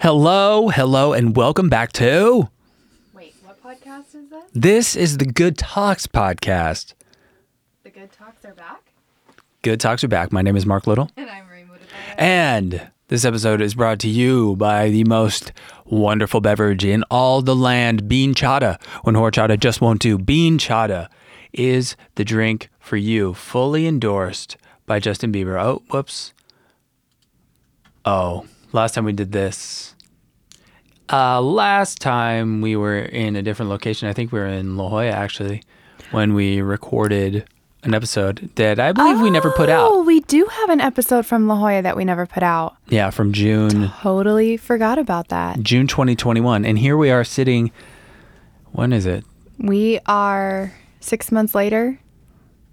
Hello, hello, and welcome back to Wait, what podcast is this? this is the Good Talks podcast. The Good Talks are back? Good Talks are back. My name is Mark Little, And I'm Devaya. and this episode is brought to you by the most wonderful beverage in all the land, bean chata. When horchata just won't do, bean chata is the drink for you, fully endorsed by Justin Bieber. Oh, whoops. Oh, last time we did this. Uh, last time we were in a different location. I think we were in La Jolla actually when we recorded an episode that I believe we never put out. Oh, we do have an episode from La Jolla that we never put out. Yeah, from June Totally forgot about that. June 2021. And here we are sitting when is it? We are six months later,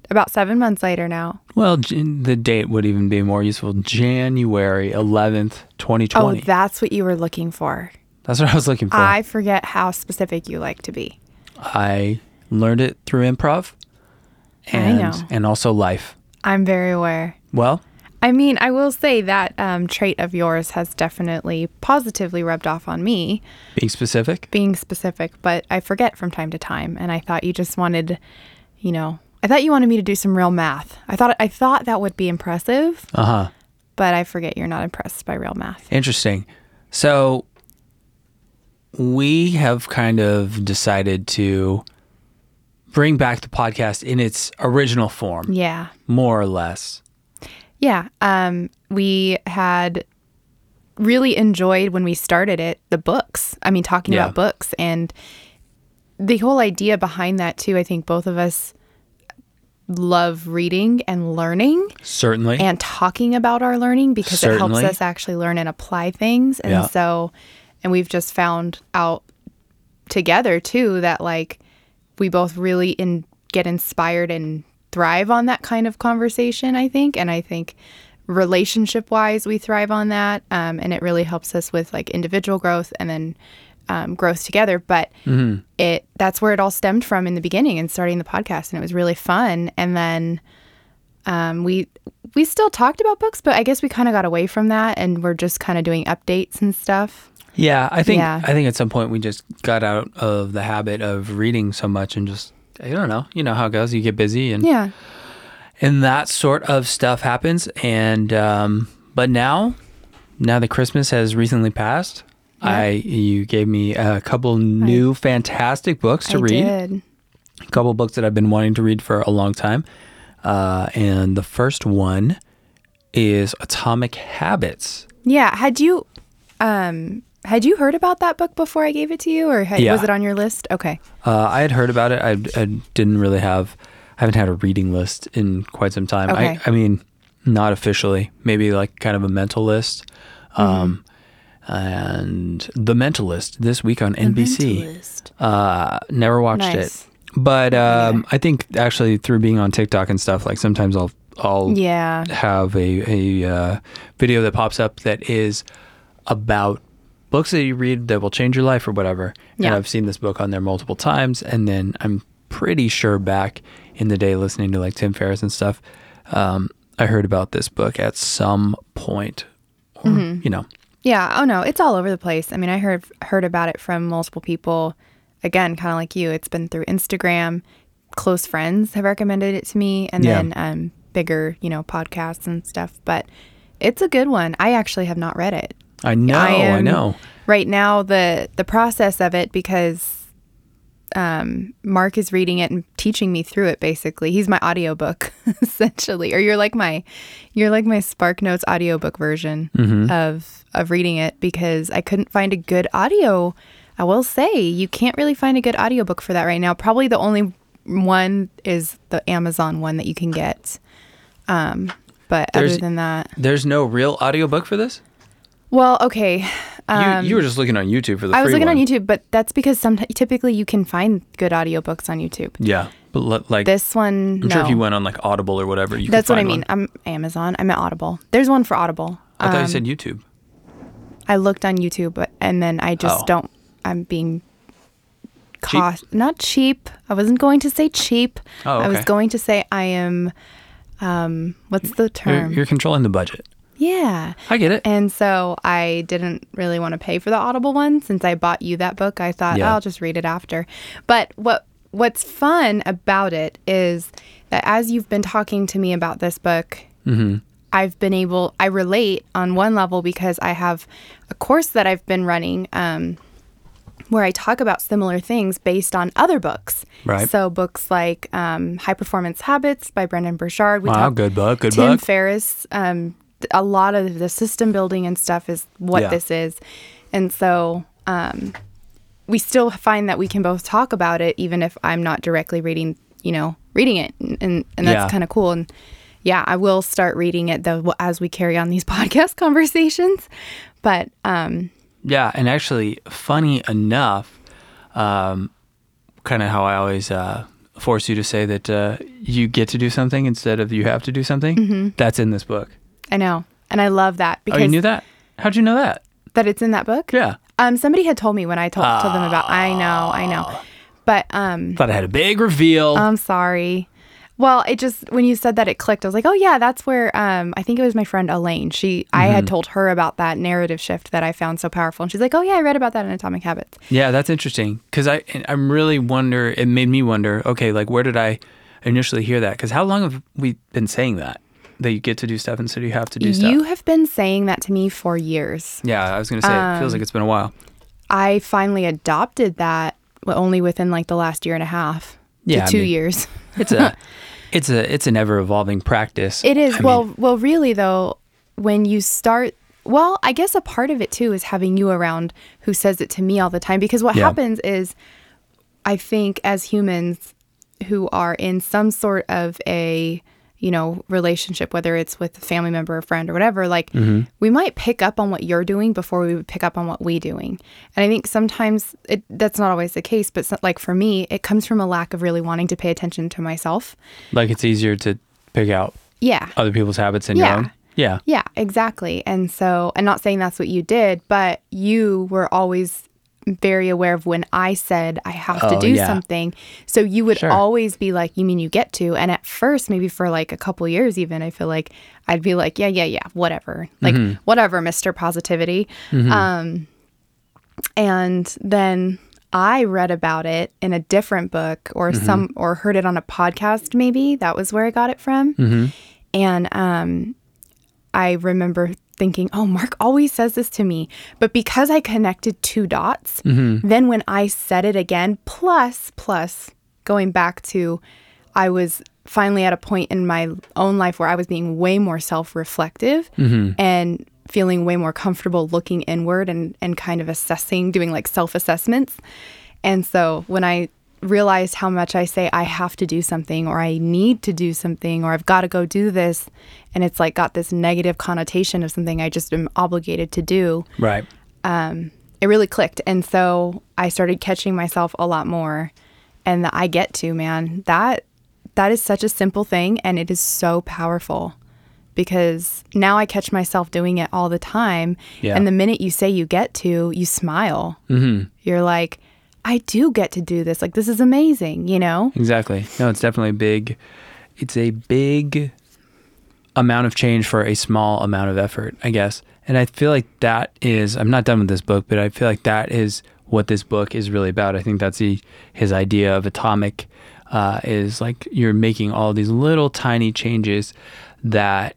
about seven months later now. Well, the date would even be more useful. January 11th, 2020. Oh, that's what you were looking for. That's what I was looking for. I forget how specific you like to be. I learned it through improv and and also life. I'm very aware. Well, I mean, I will say that um, trait of yours has definitely positively rubbed off on me. being specific. being specific, but I forget from time to time. And I thought you just wanted, you know, I thought you wanted me to do some real math. I thought I thought that would be impressive, Uh-huh. but I forget you're not impressed by real math. Interesting. So we have kind of decided to bring back the podcast in its original form, Yeah. more or less. Yeah. Um, we had really enjoyed when we started it the books. I mean, talking Yeah. about books and the whole idea behind that too. I think both of us love reading and learning. Certainly. and talking about our learning because it helps us actually learn and apply things. And Yeah. so, and we've just found out together too that like we both really in, get inspired and thrive on that kind of conversation, I think. And I think relationship wise, we thrive on that. Um, and it really helps us with like individual growth and then um, growth together. But it that's where it all stemmed from in the beginning and starting the podcast. And it was really fun. And then um, we we still talked about books, but I guess we kind of got away from that, and we're just kind of doing updates and stuff. Yeah, I think Yeah. I think at some point we just got out of the habit of reading so much and just I don't know, you know how it goes. You get busy and Yeah, and that sort of stuff happens. And um, but now, now that Christmas has recently passed, I you gave me a couple new fantastic books to I read. did. A couple books that I've been wanting to read for a long time. Uh, and the first one is Atomic Habits. Yeah, had you um had you heard about that book before I gave it to you, or had, Yeah. was it on your list? Okay, Uh, I had heard about it. I, I didn't really have, I haven't had a reading list in quite some time. Okay. I, I mean, not officially, maybe like kind of a mental list. Um, and The Mentalist this week on NBC. Uh, never watched Nice. it, but um, I think actually through being on TikTok and stuff, like sometimes I'll I'll Yeah, have a a uh, video that pops up that is about books that you read that will change your life or whatever. And Yeah. I've seen this book on there multiple times, and then I'm pretty sure back in the day listening to like Tim Ferriss and stuff, um, I heard about this book at some point, or Mm-hmm. you know, yeah. Oh no, it's all over the place. I mean, I heard heard about it from multiple people. Again, kind of like you, it's been through Instagram. Close friends have recommended it to me, and Yeah. then um, bigger, you know, podcasts and stuff. But it's a good one. I actually have not read it. I know, I, am know. Right now, the the process of it because um, Mark is reading it and teaching me through it. Basically, he's my audiobook essentially, or you're like my you're like my Spark Notes audiobook version Mm-hmm. of of reading it because I couldn't find a good audio. I will say you can't really find a good audiobook for that right now. Probably the only one is the Amazon one that you can get. Um, but There's- other than that, There's no real audiobook for this. well, okay. Um, you, you were just looking on YouTube for the. I was looking one. on YouTube, but that's because sometimes typically you can find good audiobooks on YouTube. Yeah, but li- like This one, I'm no. sure if you went on like Audible or whatever, you. could that's what I mean. one. I'm Amazon. I'm at Audible. There's one for Audible. I thought you Um, said YouTube. I looked on YouTube, but and then I just Oh. don't. I'm being cost not cheap. I wasn't going to say cheap. Oh, I was going to say I am. Um, what's the You're, term? you're controlling the budget. Yeah. I get it. And so I didn't really want to pay for the Audible one since I bought you that book. I thought Yeah. I'll just read it after. But what what's fun about it is that as you've been talking to me about this book, I've been able I relate on one level because I have a course that I've been running um, where I talk about similar things based on other books. Right. So books like um, High Performance Habits by Brendon Burchard. We Wow, good book, good Tim book. Ferriss. Um, a lot of the system building and stuff is what Yeah. this is, and so um, we still find that we can both talk about it, even if I'm not directly reading, you know, reading it, and and, and that's Yeah. kind of cool. And yeah, I will start reading it though as we carry on these podcast conversations. But um, Yeah, and actually, funny enough, um, kind of how I always uh, force you to say that uh, you get to do something instead of you have to do something. That's in this book. I know, and I love that Oh, because you knew that? How'd you know that? that it's in that book. Yeah, Um, somebody had told me when I told, told them about. I know, I know, but um, thought I had a big reveal. I'm sorry. Well, it just when you said that it clicked. I was like, oh yeah, that's where um I think it was my friend Elaine. She I had told her about that narrative shift that I found so powerful, and she's like, oh yeah, I read about that in Atomic Habits. Yeah, that's interesting because I I'm really wonder. It made me wonder. Okay, like where did I initially hear that? Because how long have we been saying that that you get to do stuff instead of you have to do stuff? You have been saying that to me for years. yeah, I was gonna say it feels like um, it's been a while. I finally adopted that only within like the last year and a half Yeah, to I two mean- years. It's a it's a it's an ever evolving practice. It is. I well, mean, well, really though, when you start, well, I guess a part of it too is having you around who says it to me all the time. Because what Yeah. happens is, I think as humans who are in some sort of a you know relationship whether it's with a family member or friend or whatever like Mm-hmm. we might pick up on what you're doing before we would pick up on what we doing and i think sometimes it, that's not always the case but so, like for me it comes from a lack of really wanting to pay attention to myself like it's easier to pick out yeah other people's habits than Yeah. your own. Yeah. Yeah, exactly. And so, I'm not saying that's what you did, but you were always very aware of when I said I have to Oh, do yeah. something. So you would Sure. always be like, "You mean you get to?" And at first, maybe for like a couple years, even I feel like I'd be like, "Yeah, yeah, yeah, whatever, like Mm-hmm. whatever, Mister Positivity." Um, and then I read about it in a different book or Mm-hmm. some or heard it on a podcast. Maybe that was where I got it from. Mm-hmm. And um, I remember thinking, oh, Mark always says this to me. But because I connected two dots, Mm-hmm. then when I said it again, plus, plus going back to, I was finally at a point in my own life where I was being way more self reflective and feeling way more comfortable looking inward and, and kind of assessing, doing like self assessments. And so when I realized how much I say I have to do something or I need to do something or I've got to go do this, and it's like got this negative connotation of something I just am obligated to do, Right. Um, it really clicked. And so I started catching myself a lot more. And the I get to, man, that that is such a simple thing and it is so powerful because now I catch myself doing it all the time. Yeah. And the minute you say you get to, you smile. Mm-hmm. You're like, I do get to do this. Like, this is amazing, you know? Exactly. No, it's definitely big. It's a big amount of change for a small amount of effort, I guess. And I feel like that is. I'm not done with this book, but I feel like that is what this book is really about. I think that's the, his idea of atomic. Uh, is like you're making all these little tiny changes that,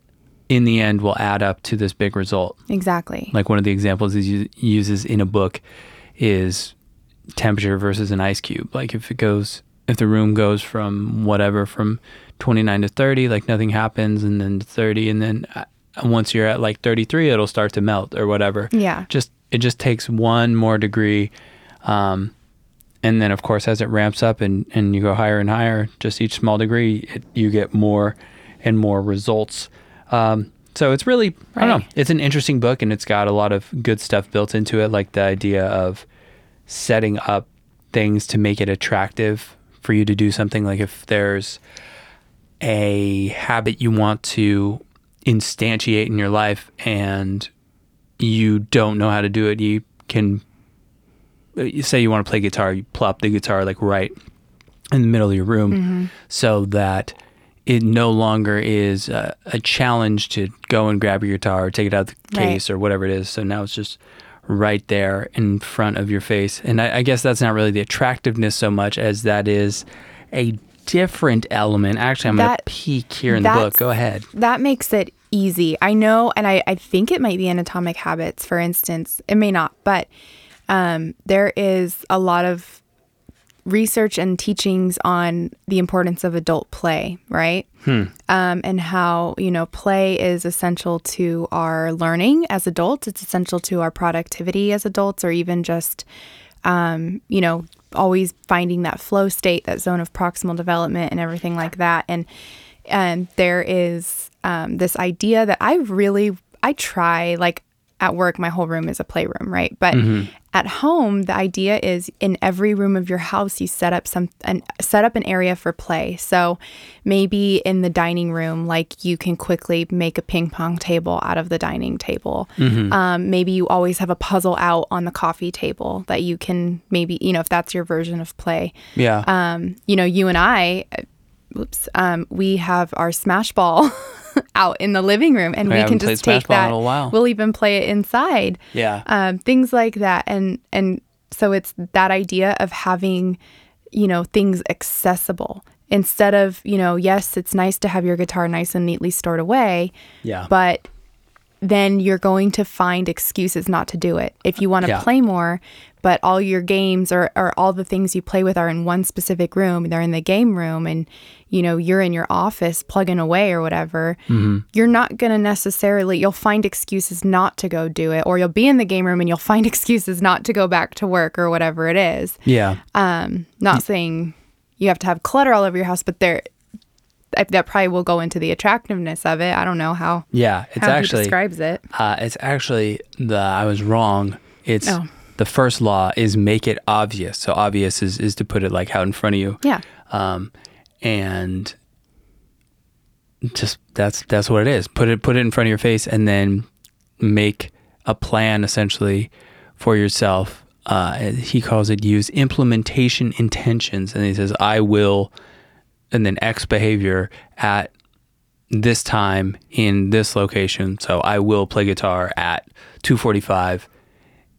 in the end, will add up to this big result. Exactly. Like one of the examples he uses in a book is temperature versus an ice cube. Like if it goes, if the room goes from whatever, from 29 to 30, like nothing happens, and then 30, and then uh, once you're at like 33, it'll start to melt or whatever. Yeah. Just, it just takes one more degree. Um, and then of course, as it ramps up and, and you go higher and higher, just each small degree, it, you get more and more results. Um, so it's really, I don't know, it's an interesting book and it's got a lot of good stuff built into it, like the idea of setting up things to make it attractive for you to do something. Like if there's a habit you want to instantiate in your life and you don't know how to do it, you can uh, you say you want to play guitar, you plop the guitar like right in the middle of your room so that it no longer is a, a challenge to go and grab your guitar or take it out of the Right. case or whatever it is. So now it's just right there in front of your face. And I, I guess that's not really the attractiveness so much as that is a different element. Actually, I'm going to peek here in the book. Go ahead. that makes it easy. I know, and I, I think it might be in Atomic Habits, for instance. It may not, but um, there is a lot of research and teachings on the importance of adult play, right? Um, and how, you know, play is essential to our learning as adults, it's essential to our productivity as adults, or even just, um, you know, always finding that flow state, that zone of proximal development, and everything like that. And and there is um, this idea that I really I try like at work my whole room is a playroom right? But at home the idea is in every room of your house you set up some an, set up an area for play. So maybe in the dining room like you can quickly make a ping pong table out of the dining table. Um, maybe you always have a puzzle out on the coffee table that you can maybe you know if that's your version of play. Yeah. um, you know, you and I, whoops, um, we have our smash ball out in the living room, and I we can just take in that. a while. We'll even play it inside. yeah. Um, things like that, and and so it's that idea of having, you know, things accessible instead of you know, yes, it's nice to have your guitar nice and neatly stored away, yeah. but then you're going to find excuses not to do it. If you want to Yeah. play more, but all your games or, or all the things you play with are in one specific room, they're in the game room, and you know you're in your office plugging away or whatever. You're not going to necessarily. You'll find excuses not to go do it, or you'll be in the game room and you'll find excuses not to go back to work or whatever it is. yeah. Um, not saying you have to have clutter all over your house, but there. I- That probably will go into the attractiveness of it. I don't know how Yeah. It's how actually describes it. Uh, it's actually the I was wrong. It's Oh. The first law is make it obvious. So obvious is is to put it like out in front of you. Yeah. Um, and just that's that's what it is. Put it put it in front of your face, and then make a plan essentially for yourself. Uh, he calls it use implementation intentions, and he says I will, and then X behavior at this time in this location. So I will play guitar at 2:45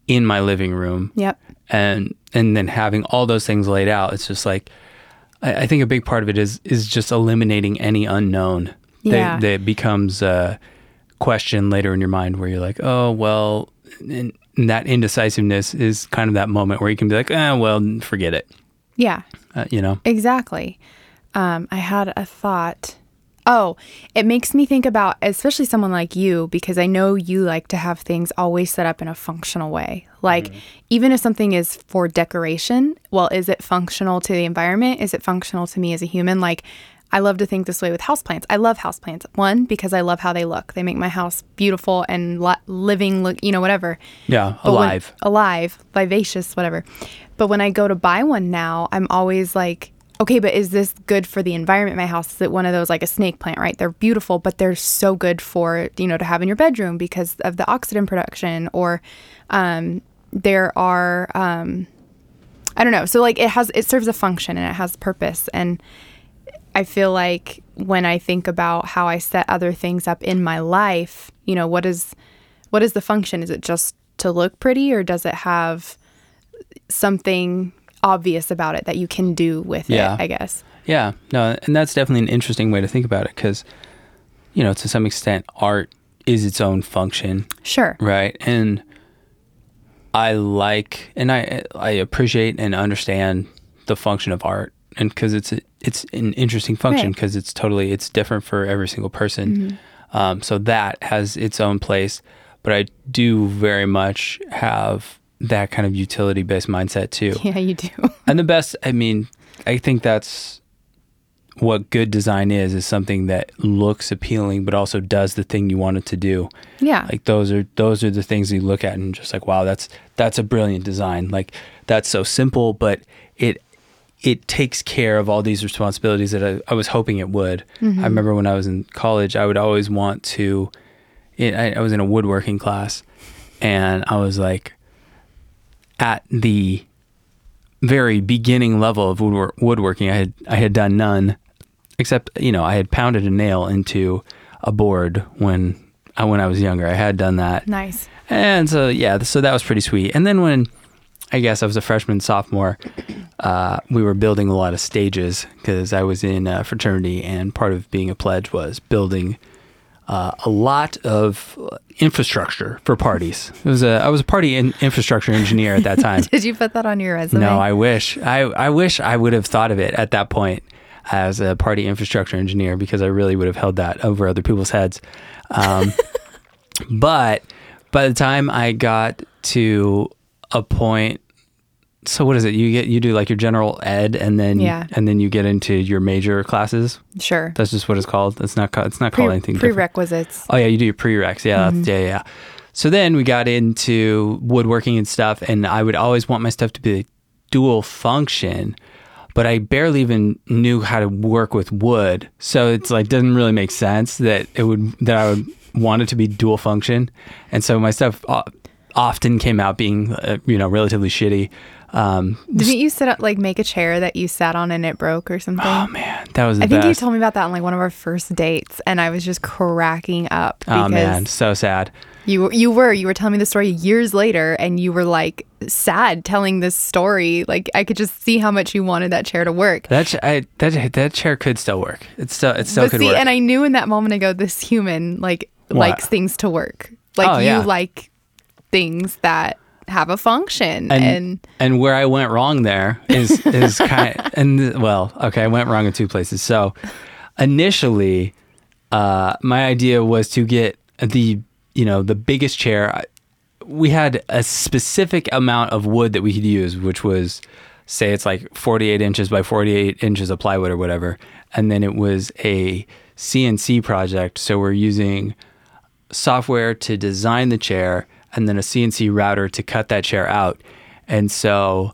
in my living room Yep. and and then having all those things laid out, it's just like I, I think a big part of it is is just eliminating any unknown Yeah. that, that becomes a question later in your mind where you're like, oh well, and, and that indecisiveness is kind of that moment where you can be like, eh, well, forget it, Yeah. uh, you know? Exactly. Um, I had a thought. Oh, it makes me think about, especially someone like you, because I know you like to have things always set up in a functional way. Like, mm-hmm. even if something is for decoration, well, is it functional to the environment? Is it functional to me as a human? Like, I love to think this way with houseplants. I love houseplants. One, because I love how they look. They make my house beautiful and li- living, look, you know, whatever. Yeah, But when- alive. alive, vivacious, whatever. But when I go to buy one now, I'm always like, okay, but is this good for the environment in my house? Is it one of those like a snake plant, right? They're beautiful, but they're so good for, you know, to have in your bedroom because of the oxygen production or um, there are um, I don't know. So like it has it serves a function and it has purpose and I feel like when I think about how I set other things up in my life, you know, what is what is the function? Is it just to look pretty or does it have something obvious about it that you can do with Yeah. it, I guess. Yeah, no, and that's definitely an interesting way to think about it because, you know, to some extent, art is its own function. Sure. right and i like and i i appreciate and understand the function of art and because it's a, it's an interesting function Right. because it's totally it's different for every single person um, so that has its own place but i do very much have that kind of utility based mindset too. Yeah, you do. and the best i mean i think that's what good design is is something that looks appealing but also does the thing you want it to do. Yeah. like those are those are the things you look at and just like wow that's that's a brilliant design. Like that's so simple but it it takes care of all these responsibilities that I, I was hoping it would. Mm-hmm. I remember when i was in college i would always want to it, I, I was in a woodworking class and i was like at the very beginning level of woodwor- woodworking i had i had done none except you know I had pounded a nail into a board when I when I was younger. I had done that. Nice. And so yeah, so that was pretty sweet. And then when I guess I was a freshman, sophomore, uh, we were building a lot of stages because I was in a fraternity, and part of being a pledge was building uh, a lot of infrastructure for parties. It was a I was a party in, infrastructure engineer at that time. Did you put that on your resume? no, I wish I I wish I would have thought of it at that point as a party infrastructure engineer because I really would have held that over other people's heads. Um, but by the time I got to a point so what is it? You get you do like your general ed and then Yeah. and then you get into your major classes? Sure. that's just what it's called? It's not ca- it's not called Pre- anything different. prerequisites. oh yeah you do your prereqs. Yeah that's, yeah yeah so then we got into woodworking and stuff and i would always want my stuff to be dual function but i barely even knew how to work with wood. So it's like doesn't really make sense that it would that i would want it to be dual function. And so my stuff often came out being uh, you know relatively shitty um, Didn't you sit up like make a chair that you sat on and it broke or something? oh man that was the I think you told me about that on like one of our first dates, and I was just cracking up oh man so sad you were- you were you were telling me the story years later, and you were like sad telling this story. Like I could just see how much you wanted that chair to work. that ch- I, that that chair could still work it still it still but could see, work and I knew in that moment ago, this human like What? likes things to work. Like Oh, you yeah. like things that have a function, and, and and where I went wrong there is is kind and well, okay, I went wrong in two places. So initially, uh, my idea was to get the you know the biggest chair. We had a specific amount of wood that we could use, which was say it's like 48 inches by 48 inches of plywood or whatever, and then it was a CNC project. So we're using software to design the chair and then a CNC router to cut that chair out. And so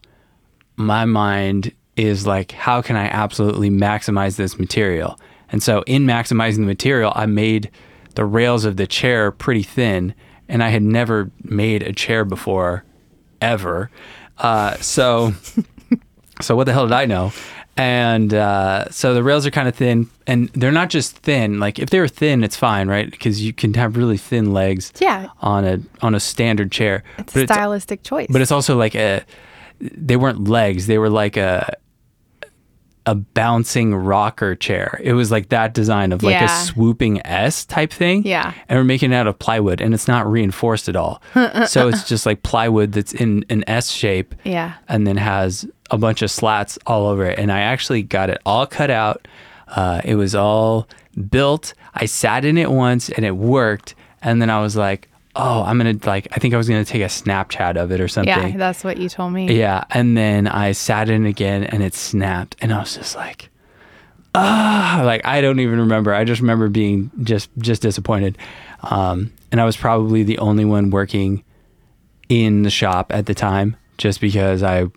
my mind is like, how can I absolutely maximize this material? And so in maximizing the material, I made the rails of the chair pretty thin, and I had never made a chair before, ever. Uh, so, so what the hell did I know? And uh, so the rails are kind of thin, and they're not just thin. Like if they were thin, it's fine, right? Because you can have really thin legs Yeah. on a on a standard chair. it's But a stylistic choice. but it's also like a they weren't legs they were like a a bouncing rocker chair it was like that design of like Yeah. a swooping s type thing Yeah. and we're making it out of plywood and it's not reinforced at all so it's just like plywood that's in an s shape yeah. and then has a bunch of slats all over it. And I actually got it all cut out. Uh, it was all built. I sat in it once and it worked. And then I was like, oh, I'm going to like, I think I was going to take a Snapchat of it or something. Yeah, that's what you told me. Yeah. And then I sat in again and it snapped. And I was just like, ah, like I don't even remember. I just remember being just, just disappointed. Um, and I was probably the only one working in the shop at the time just because I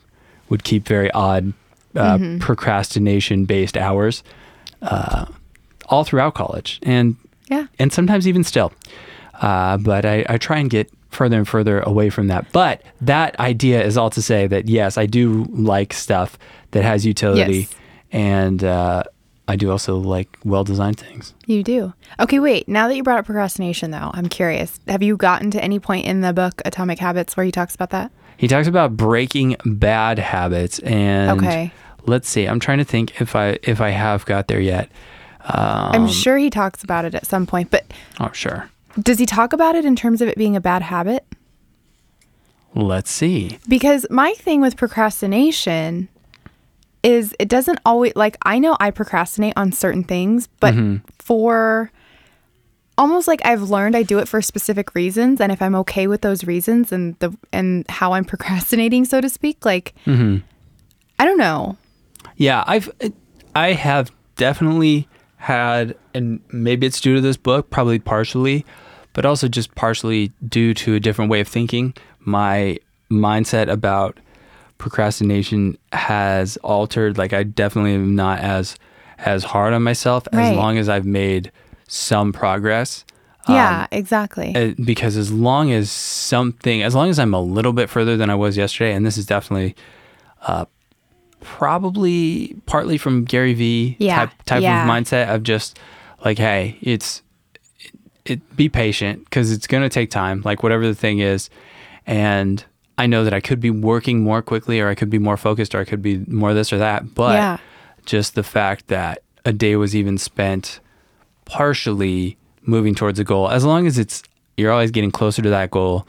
would keep very odd uh, procrastination based hours uh, all throughout college and Yeah. and sometimes even still. Uh, but I, I try and get further and further away from that. But that idea is all to say that yes, I do like stuff that has utility, Yes. and uh, I do also like well designed things. You do. Okay, wait. Now that you brought up procrastination, though, I'm curious. Have you gotten to any point in the book Atomic Habits where he talks about that? He talks about breaking bad habits, and Okay. let's see. I'm trying to think if I if I have got there yet. Um, I'm sure he talks about it at some point, but oh, sure. Does he talk about it in terms of it being a bad habit? Let's see. Because my thing with procrastination is it doesn't always like I know I procrastinate on certain things, but mm-hmm. for almost like I've learned I do it for specific reasons and if I'm okay with those reasons and the and how I'm procrastinating so to speak, like mm-hmm. I don't know. Yeah, I've I have definitely had, and maybe it's due to this book, probably partially, but also just partially due to a different way of thinking. My mindset about procrastination has altered. Like I definitely am not as as hard on myself as long as I've made some progress. Yeah, exactly. Uh, because as long as something, as long as I'm a little bit further than I was yesterday, and this is definitely uh, probably partly from Gary Vee Yeah, type type yeah. of mindset of just like, hey, it's it, be patient because it's gonna take time, like whatever the thing is, and I know that I could be working more quickly, or I could be more focused, or I could be more this or that, but Yeah. just the fact that a day was even spent partially moving towards a goal, as long as it's you're always getting closer to that goal,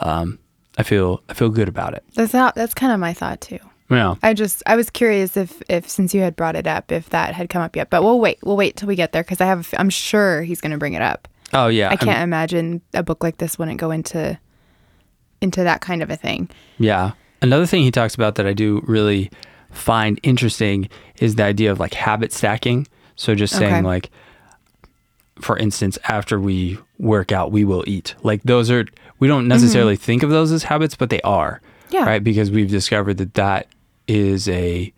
um, I feel I feel good about it. That's not. That's kind of my thought too. Yeah. I just I was curious if if since you had brought it up if that had come up yet. But we'll wait. We'll wait till we get there because I have. I'm sure he's going to bring it up. Oh yeah. I I'm- can't imagine a book like this wouldn't go into into that kind of a thing. Yeah. Another thing he talks about that I do really find interesting is the idea of like habit stacking. So just saying Okay. like for instance, after we work out, we will eat. Like those are we don't necessarily think of those as habits, but they are. Mm-hmm. Yeah. Right? Because we've discovered that that is a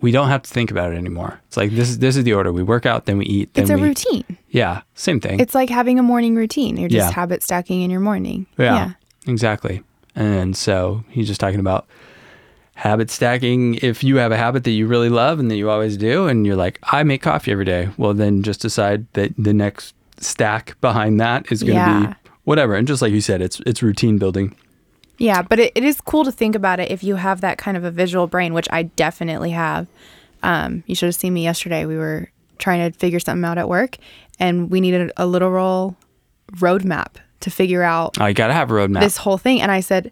we don't have to think about it anymore. It's like this is this is the order. We work out, then we eat, then It's a we routine. Yeah, same thing. It's like having a morning routine. You're just Yeah. habit stacking in your morning. Yeah, exactly. And so he's just talking about habit stacking. If you have a habit that you really love and that you always do, and you're like, I make coffee every day, well, then just decide that the next stack behind that is going to Yeah. be whatever. And just like you said, it's it's routine building. Yeah, but it, it is cool to think about it if you have that kind of a visual brain, which I definitely have. Um, you should have seen me yesterday. We were trying to figure something out at work, and we needed a literal roadmap to figure out Oh, you got to have a roadmap. this whole thing. And I said,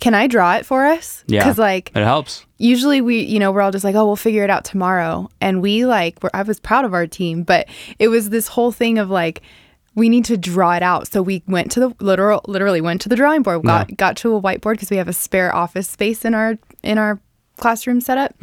"Can I draw it for us?" yeah, Because like it helps. usually we you know we're all just like oh we'll figure it out tomorrow and we like were, i was proud of our team but it was this whole thing of like we need to draw it out. So we went to the literal literally went to the drawing board got got to a whiteboard because we have a spare office space in our in our classroom setup.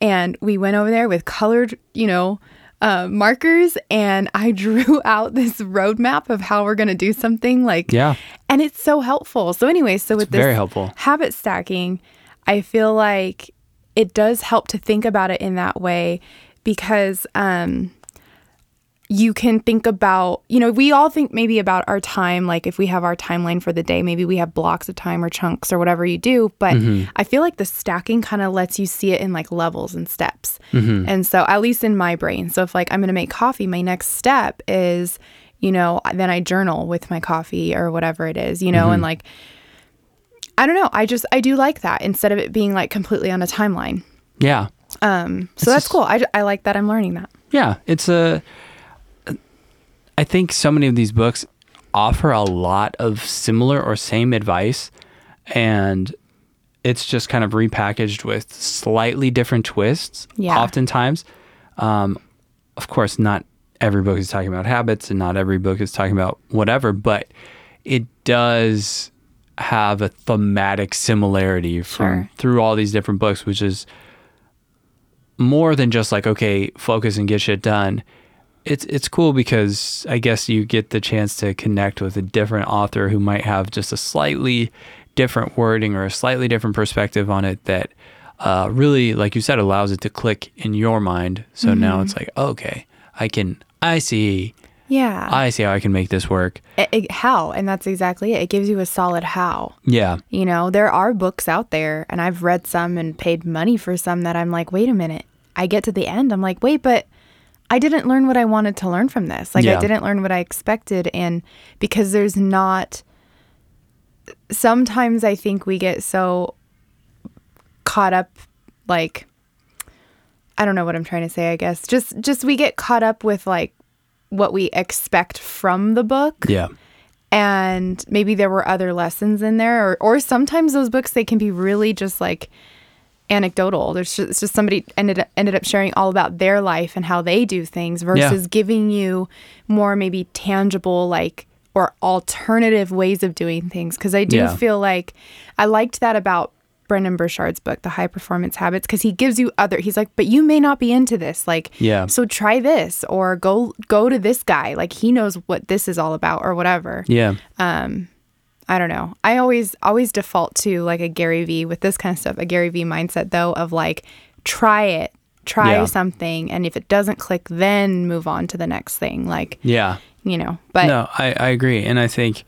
And we went over there with colored you know uh, markers and i drew out this roadmap of how we're going to do something like Yeah. and it's so helpful. So anyway so with this very helpful. habit stacking, I feel like it does help to think about it in that way because um, you can think about, you know, we all think maybe about our time, like if we have our timeline for the day, maybe we have blocks of time or chunks or whatever you do. But mm-hmm. I feel like the stacking kind of lets you see it in like levels and steps. Mm-hmm. And so, at least in my brain, so if like I'm going to make coffee, my next step is, you know, then I journal with my coffee or whatever it is, you know, and mm-hmm. like, I don't know. I just I do like that instead of it being like completely on a timeline. Yeah. Um, so that's just- cool. I, I like that. I'm learning that. Yeah, it's a. I think so many of these books offer a lot of similar or same advice, and it's just kind of repackaged with slightly different twists. Yeah. Oftentimes, um, of course, not every book is talking about habits, and not every book is talking about whatever, but it does have a thematic similarity from Sure. through all these different books, which is more than just like okay focus and get shit done it's it's cool because i guess you get the chance to connect with a different author who might have just a slightly different wording or a slightly different perspective on it that uh, really like you said allows it to click in your mind so now it's like okay i can i see Yeah. i see how i can make this work It- it- how? And that's exactly it. It gives you a solid how. yeah You know, there are books out there, and I've read some and paid money for some that I'm like, wait a minute. I get to the end, I'm like, wait, but I didn't learn what I wanted to learn from this. Like, Yeah. I didn't learn what I expected. And because there's not, sometimes I think we get so caught up, like, I don't know what I'm trying to say, I guess. Just, just we get caught up with like what we expect from the book yeah and maybe there were other lessons in there or, or sometimes those books they can be really just like anecdotal. There's just, it's just somebody ended up, ended up sharing all about their life and how they do things versus giving you more maybe tangible like or alternative ways of doing things. Because i do Yeah. feel like i liked that about brendon burchard's book the high performance habits because he gives you other he's like but you may not be into this like Yeah. so try this or go go to this guy. Like he knows what this is all about or whatever. Yeah um, I don't know. I always always default to like a Gary Vee with this kind of stuff. A Gary Vee mindset though of like try it, try Yeah. something, and if it doesn't click, then move on to the next thing. Like yeah you know, but no, I, I agree. And I think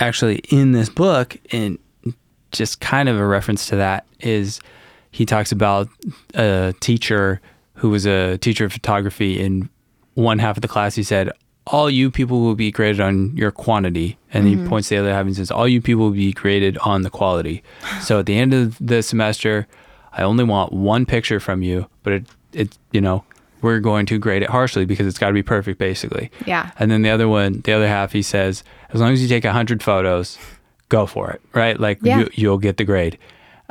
actually in this book, and just kind of a reference to that, is he talks about a teacher who was a teacher of photography in one half of the class. He said, "All you people will be graded on your quantity," and he points to the other half and says, "All you people will be graded on the quality." so at the end of the semester, I only want one picture from you, but it, it, you know, we're going to grade it harshly because it's got to be perfect, basically. Yeah. And then the other one, the other half, he says, as long as you take hundred photos, go for it, right? Like Yeah. you, you'll get the grade.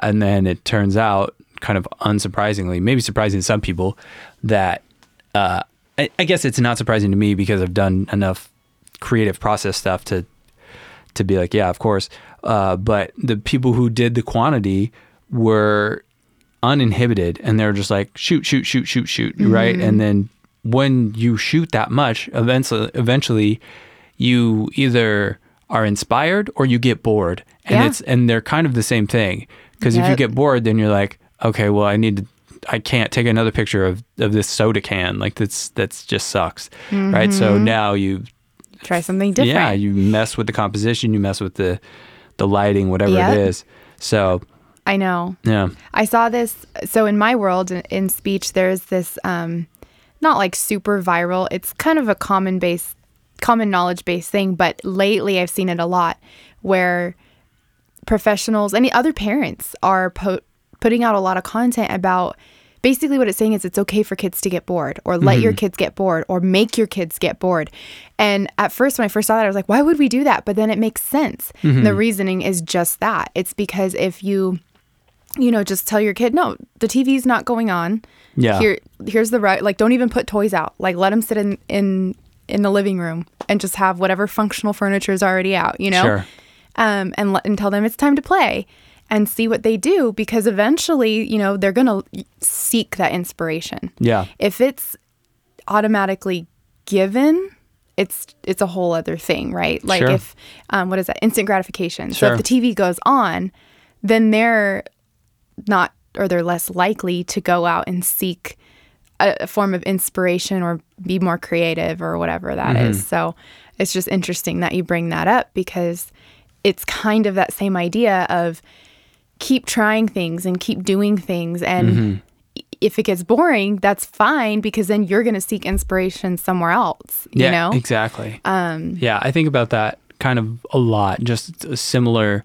And then it turns out, kind of unsurprisingly, maybe surprising to some people, that uh, I, I guess it's not surprising to me because I've done enough creative process stuff to to be like, yeah, of course. Uh, but the people who did the quantity were uninhibited and they're just like shoot, shoot, shoot, shoot, shoot, right? And then when you shoot that much, eventually, eventually, you either are inspired or you get bored, and Yeah. it's and they're kind of the same thing. Because if you get bored, then you're like, okay, well, I need to. I can't take another picture of, of this soda can. Like that's that's just sucks, right? So now you Try something different. yeah, you mess with the composition, you mess with the the lighting, whatever Yep. it is. So I know. yeah, I saw this. So in my world, in, in speech, there's this um, not like super viral. It's kind of a common base, common knowledge based thing. But lately, I've seen it a lot where professionals, any other parents, are po- putting out a lot of content about. Basically, what it's saying is it's okay for kids to get bored, or let your kids get bored, or make your kids get bored. And at first, when I first saw that, I was like, why would we do that? But then it makes sense. The reasoning is just that. It's because if you you know, just tell your kid, no, the TV's not going on. Yeah. Here, here's the right. Like, don't even put toys out. Like, let them sit in in in the living room and just have whatever functional furniture is already out. You know. Sure. Um, and let and tell them it's time to play, and see what they do because eventually, you know, they're gonna seek that inspiration. yeah, If it's automatically given. It's it's a whole other thing, right? Like Sure. if um, what is that instant gratification? So Sure. if the TV goes on, then they're not or they're less likely to go out and seek a, a form of inspiration or be more creative or whatever that is. So it's just interesting that you bring that up because it's kind of that same idea of keep trying things and keep doing things and if it gets boring that's fine because then you're going to seek inspiration somewhere else you yeah, know exactly. Um, yeah, I think about that kind of a lot. Just a similar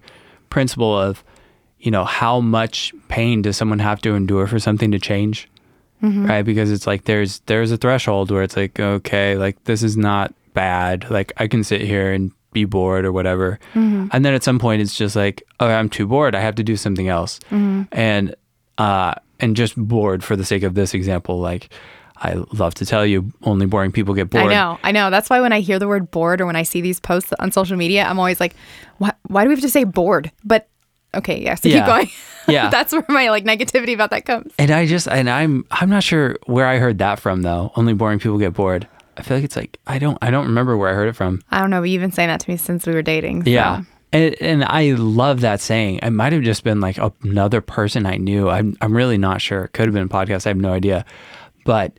principle of, you know, how much pain does someone have to endure for something to change, right? Because it's like there's there's a threshold where it's like, okay, like this is not bad. Like I can sit here and be bored or whatever, and then at some point it's just like, oh, I'm too bored. I have to do something else, and uh, and just bored for the sake of this example, like. I love to tell you, only boring people get bored. I know, I know. That's why when I hear the word bored or when I see these posts on social media, I'm always like, why, why do we have to say bored? But okay, yeah, so Yeah. keep going. Yeah. That's where my like negativity about that comes. And I just and I'm I'm not sure where I heard that from though. Only boring people get bored. I feel like it's like I don't I don't remember where I heard it from. I don't know, but you've been saying that to me since we were dating. so- Yeah. And, and I love that saying. It might have just been like another person I knew. I'm I'm really not sure. It could have been a podcast. I have no idea. But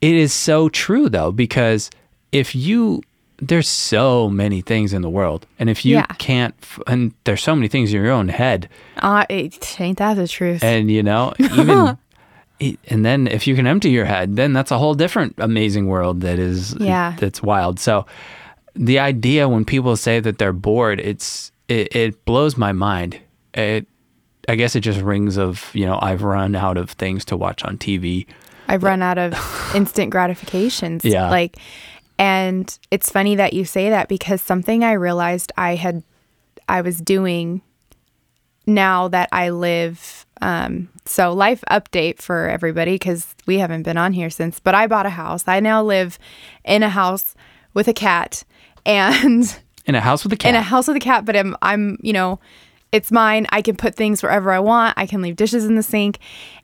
it is so true though because if you there's so many things in the world and if you Yeah. can't and there's so many things in your own head Uh, it, ain't that the truth? and you know even and then if you can empty your head then that's a whole different amazing world that is Yeah. that's wild so the idea when people say that they're bored it's it, it blows my mind it i guess it just rings of you know i've run out of things to watch on tv I've run out of instant gratifications. Yeah. Like, and it's funny that you say that because something I realized I had, I was doing now that I live. Um, so, life update for everybody because we haven't been on here since, but I bought a house. I now live in a house with a cat and in a house with a cat in a house with a cat, but I'm I'm you know, it's mine. I can put things wherever I want. I can leave dishes in the sink.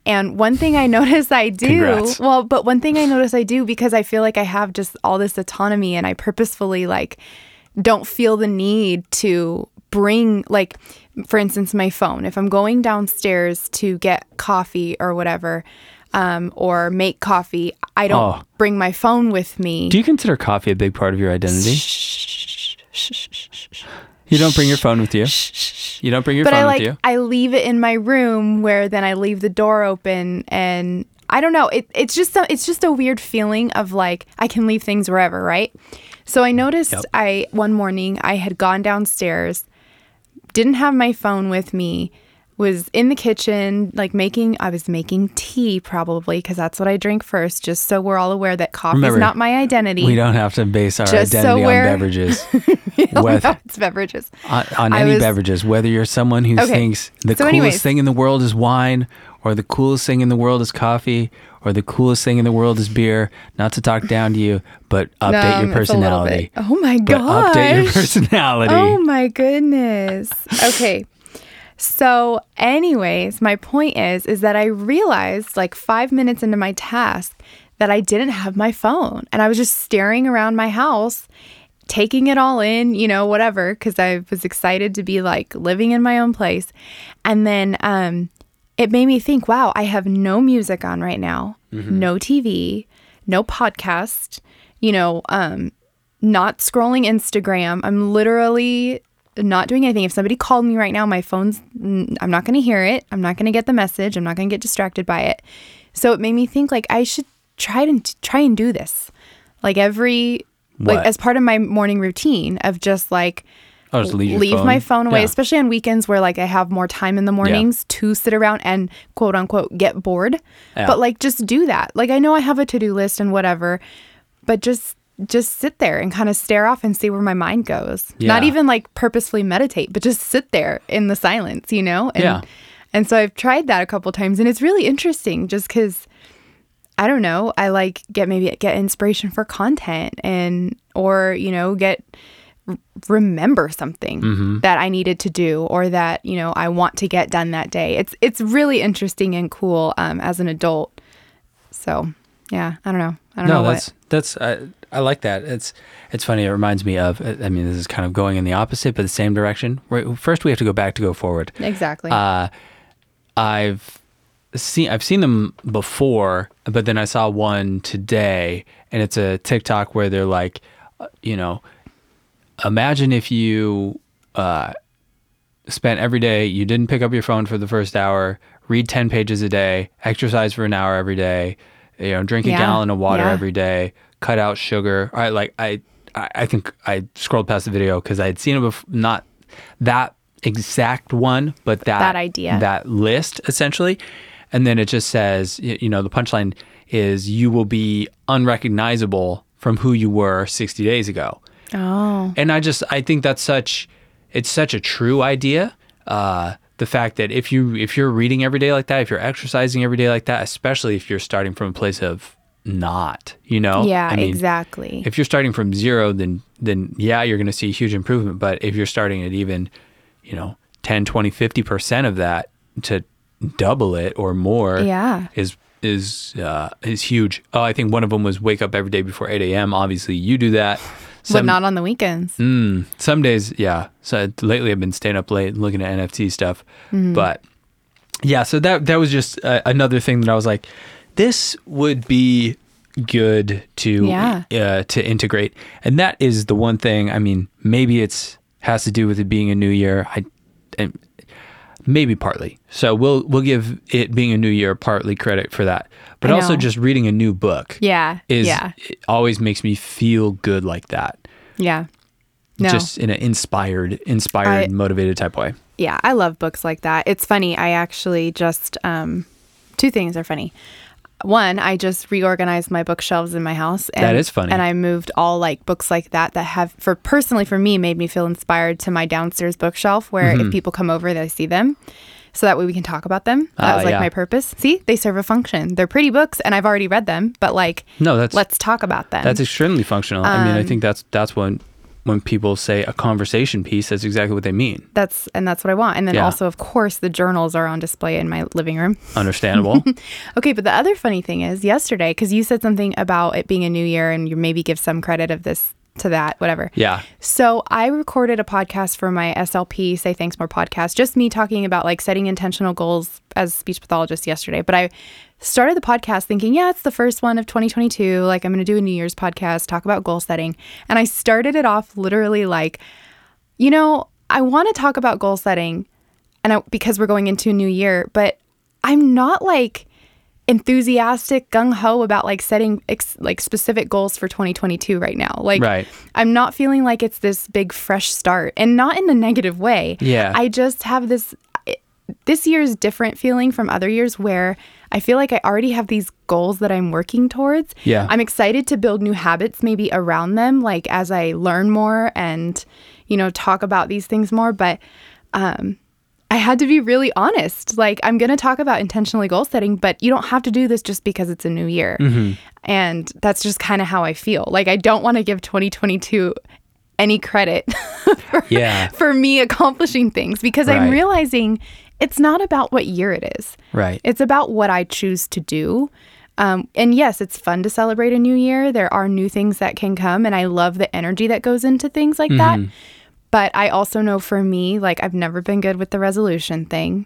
And one thing I notice I do, Congrats. well, but one thing I notice I do because I feel like I have just all this autonomy and I purposefully like don't feel the need to bring like for instance my phone. If I'm going downstairs to get coffee or whatever, um, or make coffee, I don't Oh. bring my phone with me. do you consider coffee a big part of your identity You don't bring your phone with you. You don't bring your but phone I like with you. I leave it in my room where then I leave the door open and I don't know. It, it's just a, it's just a weird feeling of like I can leave things wherever, right? So I noticed Yep. I one morning I had gone downstairs, didn't have my phone with me, was in the kitchen like making I was making tea probably because that's what I drink first, just so we're all aware that coffee Remember, is not my identity. We don't have to base our Just so identity on we're- beverages. Whether- it's beverages. on, on any was- beverages, whether you're someone who Okay. thinks the So coolest anyways. thing in the world is wine, or the coolest thing in the world is coffee, or the coolest thing in the world is beer. Not to talk down to you, but update Um, your it's a little personality. Oh my god! update your personality. Oh my goodness. Okay. So, anyways, my point is is that I realized like 5 minutes into my task that I didn't have my phone and I was just staring around my house taking it all in, you know, whatever, cuz I was excited to be like living in my own place. And then um it made me think, wow, I have no music on right now, no TV, no podcast, you know, um not scrolling Instagram. I'm literally not doing anything. If somebody called me right now, my phone's, I'm not going to hear it. I'm not going to get the message. I'm not going to get distracted by it. So it made me think like I should try and try and do this, like every What? like as part of my morning routine of just like I'll just leave, your phone. my phone away, Yeah. especially on weekends where like I have more time in the mornings to sit around and quote unquote get bored. Yeah. But like just do that. Like I know I have a to-do list and whatever, but just just sit there and kind of stare off and see where my mind goes. Not even like purposefully meditate, but just sit there in the silence, you know? And Yeah. and so I've tried that a couple times and it's really interesting just cuz I don't know, I like get maybe get inspiration for content and or, you know, get remember something Mm-hmm. that I needed to do or that you know I want to get done that day. It's it's really interesting and cool um, as an adult. So yeah, I don't know. I don't no, know that's that's I, I like that. It's it's funny. It reminds me of. I mean, this is kind of going in the opposite, but the same direction. Right, First, we have to go back to go forward. exactly. Uh, I've seen I've seen them before, but then I saw one today, and it's a TikTok where they're like, uh, you know, imagine if you uh, spent every day, you didn't pick up your phone for the first hour, read ten pages a day, exercise for an hour every day, you know, drink a Yeah, gallon of water yeah. every day, cut out sugar. I like I I I think I scrolled past the video because I had seen it before, not that exact one, but that That idea. that list essentially. And then it just says, you know, the punchline is you will be unrecognizable from who you were 60 days ago. Oh, And I just I think that's such it's such a true idea. Uh, the fact that if you if you're reading every day like that, if you're exercising every day like that, especially if you're starting from a place of not, you know, yeah, I mean, exactly. if you're starting from zero, then then yeah, you're going to see a huge improvement. But if you're starting at even, you know, 10, 20, 50 percent of that to double it or more, Yeah. is is uh, is huge. Oh, I think one of them was wake up every day before 8 a.m. Obviously, you do that. But not on the weekends. Mm, some days, yeah. So lately, I've been staying up late and looking at NFT stuff, Mm-hmm. but yeah. So that that was just uh, another thing that I was like, this would be good to Yeah. uh, to integrate, and that is the one thing. I mean, maybe it's has to do with it being a new year. I, and maybe partly. So we'll we'll give it being a new year partly credit for that, but also just reading a new book. Yeah, Is yeah, it always makes me feel good like that yeah. No, just in an inspired, inspired, I- motivated type way. yeah, I love books like that. It's funny. I actually just um, two things are funny. One, I just reorganized my bookshelves in my house. And, That is funny. And I moved all like books like that that have, for personally for me, made me feel inspired to my downstairs bookshelf where Mm-hmm. if people come over, they see them. So that way we can talk about them. That Ah, was like yeah. my purpose. See, they serve a function. They're pretty books, and I've already read them. But like, No, that's let's talk about them. that's extremely functional. I Um, mean, I think that's that's when when people say a conversation piece, that's exactly what they mean. that's and that's what I want. And then Yeah. also, of course, the journals are on display in my living room. Understandable. Okay, but the other funny thing is yesterday, because you said something about it being a new year and you maybe give some credit of this to that, whatever. yeah. So I recorded a podcast for my SLP Say Thanks More podcast, just me talking about like setting intentional goals as speech pathologist yesterday. But I started the podcast thinking, yeah, it's the first one of 2022. Like I'm going to do a New Year's podcast, talk about goal setting. And I started it off literally like, you know, I want to talk about goal setting and I, because we're going into a new year, but I'm not like enthusiastic gung ho about like setting ex- like specific goals for 2022 right now. Like Right. I'm not feeling like it's this big fresh start and not in a negative way. Yeah. I just have this this year's different feeling from other years where I feel like I already have these goals that I'm working towards. Yeah. I'm excited to build new habits maybe around them like as I learn more and you know talk about these things more, but um I had to be really honest. Like, I'm going to talk about intentionally goal setting, but you don't have to do this just because it's a new year. And that's just kind of how I feel. Like, I don't want to give 2022 any credit for, Yeah. for me accomplishing things because I'm realizing it's not about what year it is. Right. It's about what I choose to do. Um, and yes, it's fun to celebrate a new year. There are new things that can come, and I love the energy that goes into things like that. But I also know for me, like, I've never been good with the resolution thing.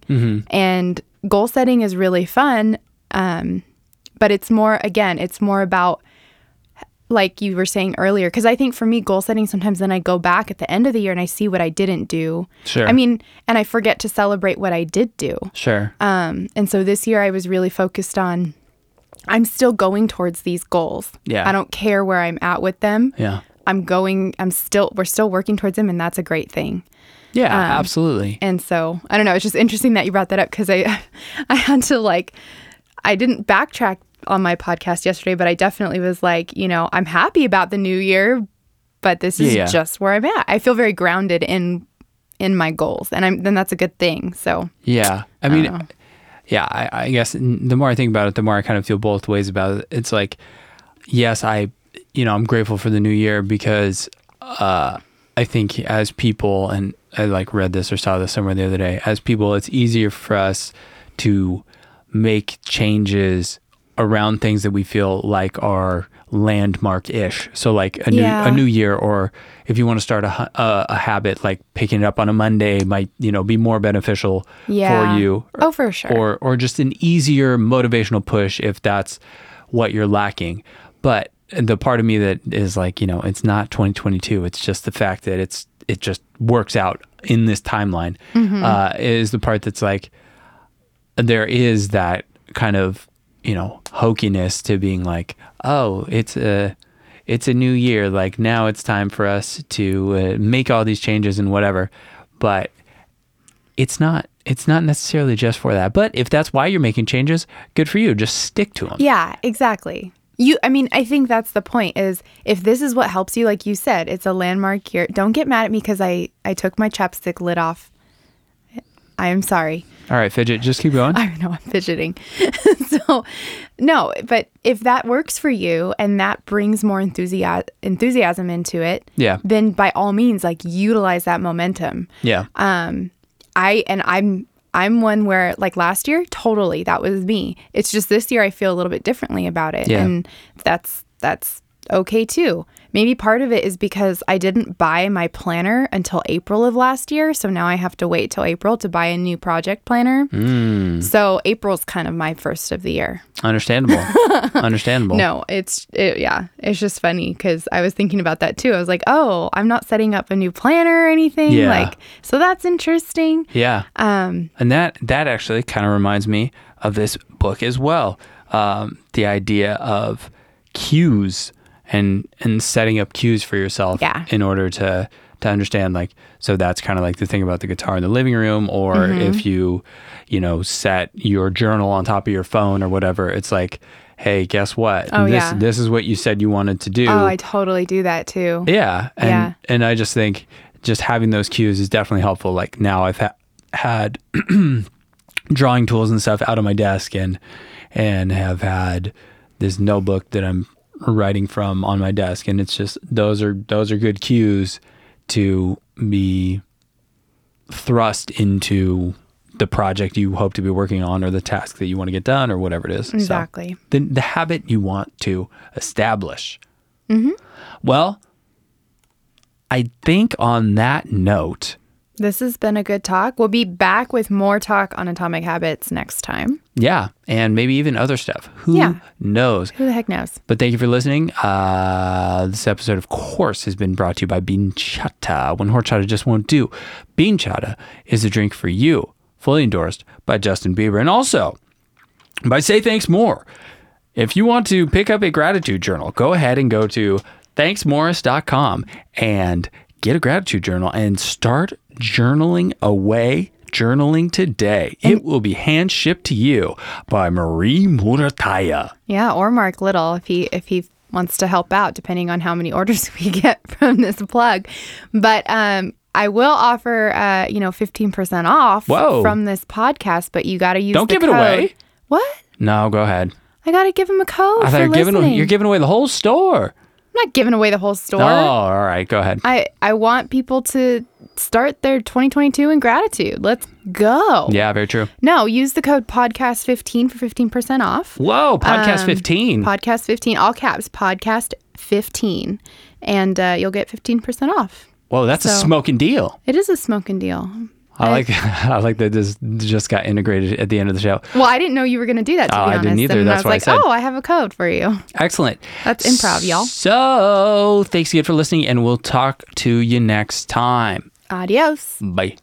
And goal setting is really fun. Um, but it's more, again, it's more about, like you were saying earlier, because I think for me, goal setting sometimes then I go back at the end of the year and I see what I didn't do. Sure. I mean, and I forget to celebrate what I did do. Sure. Um, and so this year I was really focused on I'm still going towards these goals. Yeah. I don't care where I'm at with them. yeah. I'm going I'm still we're still working towards them and that's a great thing. Yeah, Um, absolutely. And so, I don't know, it's just interesting that you brought that up cuz I I had to like I didn't backtrack on my podcast yesterday, but I definitely was like, you know, I'm happy about the new year, but this is Yeah, yeah. just where I'm at. I feel very grounded in in my goals and I'm then that's a good thing. So, Yeah. I mean, yeah, I, I guess the more I think about it, the more I kind of feel both ways about it. It's like, yes, I, you know, I'm grateful for the new year because uh, I think as people, and I like read this or saw this somewhere the other day, as people, it's easier for us to make changes around things that we feel like are landmark ish. So like a new Yeah. a new year or if you want to start a, a a habit like picking it up on a Monday might, you know, be more beneficial Yeah. for you. Oh, for sure. Or or just an easier motivational push if that's what you're lacking. But the part of me that is like, you know, it's not 2022. It's just the fact that it's it just works out in this timeline. Mm-hmm. Uh, is the part that's like there is that kind of you know hokiness to being like oh it's a it's a new year like now it's time for us to uh, make all these changes and whatever but it's not it's not necessarily just for that but if that's why you're making changes good for you just stick to them Yeah, exactly. You I mean, I think that's the point is if this is what helps you like you said, it's a landmark year. Don't get mad at me cuz I I took my chapstick lid off. I am sorry. all right fidget just keep going I know I'm fidgeting. so, no, but if that works for you and that brings more enthusiasm enthusiasm into it, Yeah. then by all means like utilize that momentum. yeah Um, I and I'm I'm one where like last year, totally that was me. It's just this year I feel a little bit differently about it, Yeah. and that's that's okay too. Maybe part of it is because I didn't buy my planner until April of last year, so now I have to wait till April to buy a new project planner. Mm. So April's kind of my first of the year. understandable understandable No, it's it, yeah, it's just funny because I was thinking about that too. I was like, oh, I'm not setting up a new planner or anything. Yeah. Like, so that's interesting. yeah Um, And that that actually kind of reminds me of this book as well. Um, the idea of cues and and setting up cues for yourself Yeah. in order to to understand like so that's kind of like the thing about the guitar in the living room or Mm-hmm. if you you know set your journal on top of your phone or whatever it's like hey guess what Oh, this yeah. this is what you said you wanted to do Oh, I totally do that too. yeah. And, Yeah. And I just think just having those cues is definitely helpful. Like now I've ha- had drawing tools and stuff out of my desk and, and have had this notebook that I'm writing from on my desk. And it's just, those are, those are good cues to be thrust into the project you hope to be working on or the task that you want to get done or whatever it is. So, Exactly. the, the habit you want to establish. Mm-hmm. Well, I think on that note, This has been a good talk. We'll be back with more talk on atomic habits next time. Yeah, and maybe even other stuff. Who Yeah. knows? Who the heck knows? But thank you for listening. Uh, this episode, of course, has been brought to you by Bean Chata. When horchata just won't do, Bean Chata is a drink for you. Fully endorsed by Justin Bieber, and also by Say Thanks More. If you want to pick up a gratitude journal, go ahead and go to thanksmorris.com and get a gratitude journal and start journaling away. Journaling today. It will be hand shipped to you by Marie Murataya. Yeah, or Mark Little if he if he wants to help out, depending on how many orders we get from this plug. But um, I will offer uh, you know fifteen percent off Whoa. from this podcast, but you got to use. Don't give it away. What? No, go ahead. I got to give him a code I thought for you're giving you're giving away the whole store. I'm not giving away the whole store. Oh, all right. Go ahead. I I want people to start their 2022 in gratitude. Let's go. Yeah, very true. No, use the code podcast 15 for 15% off. Whoa, podcast Um, 15. Podcast 15, all caps, podcast 15. And uh, you'll get 15% off. Whoa, that's a smoking deal. It is a smoking deal. I like I like that this just got integrated at the end of the show. Well, I didn't know you were going to do that, to Oh, be I didn't either. And That's I why I was said- like, oh, I have a code for you. Excellent. That's improv, y'all. So, thanks again for listening, and we'll talk to you next time. Adios. Bye.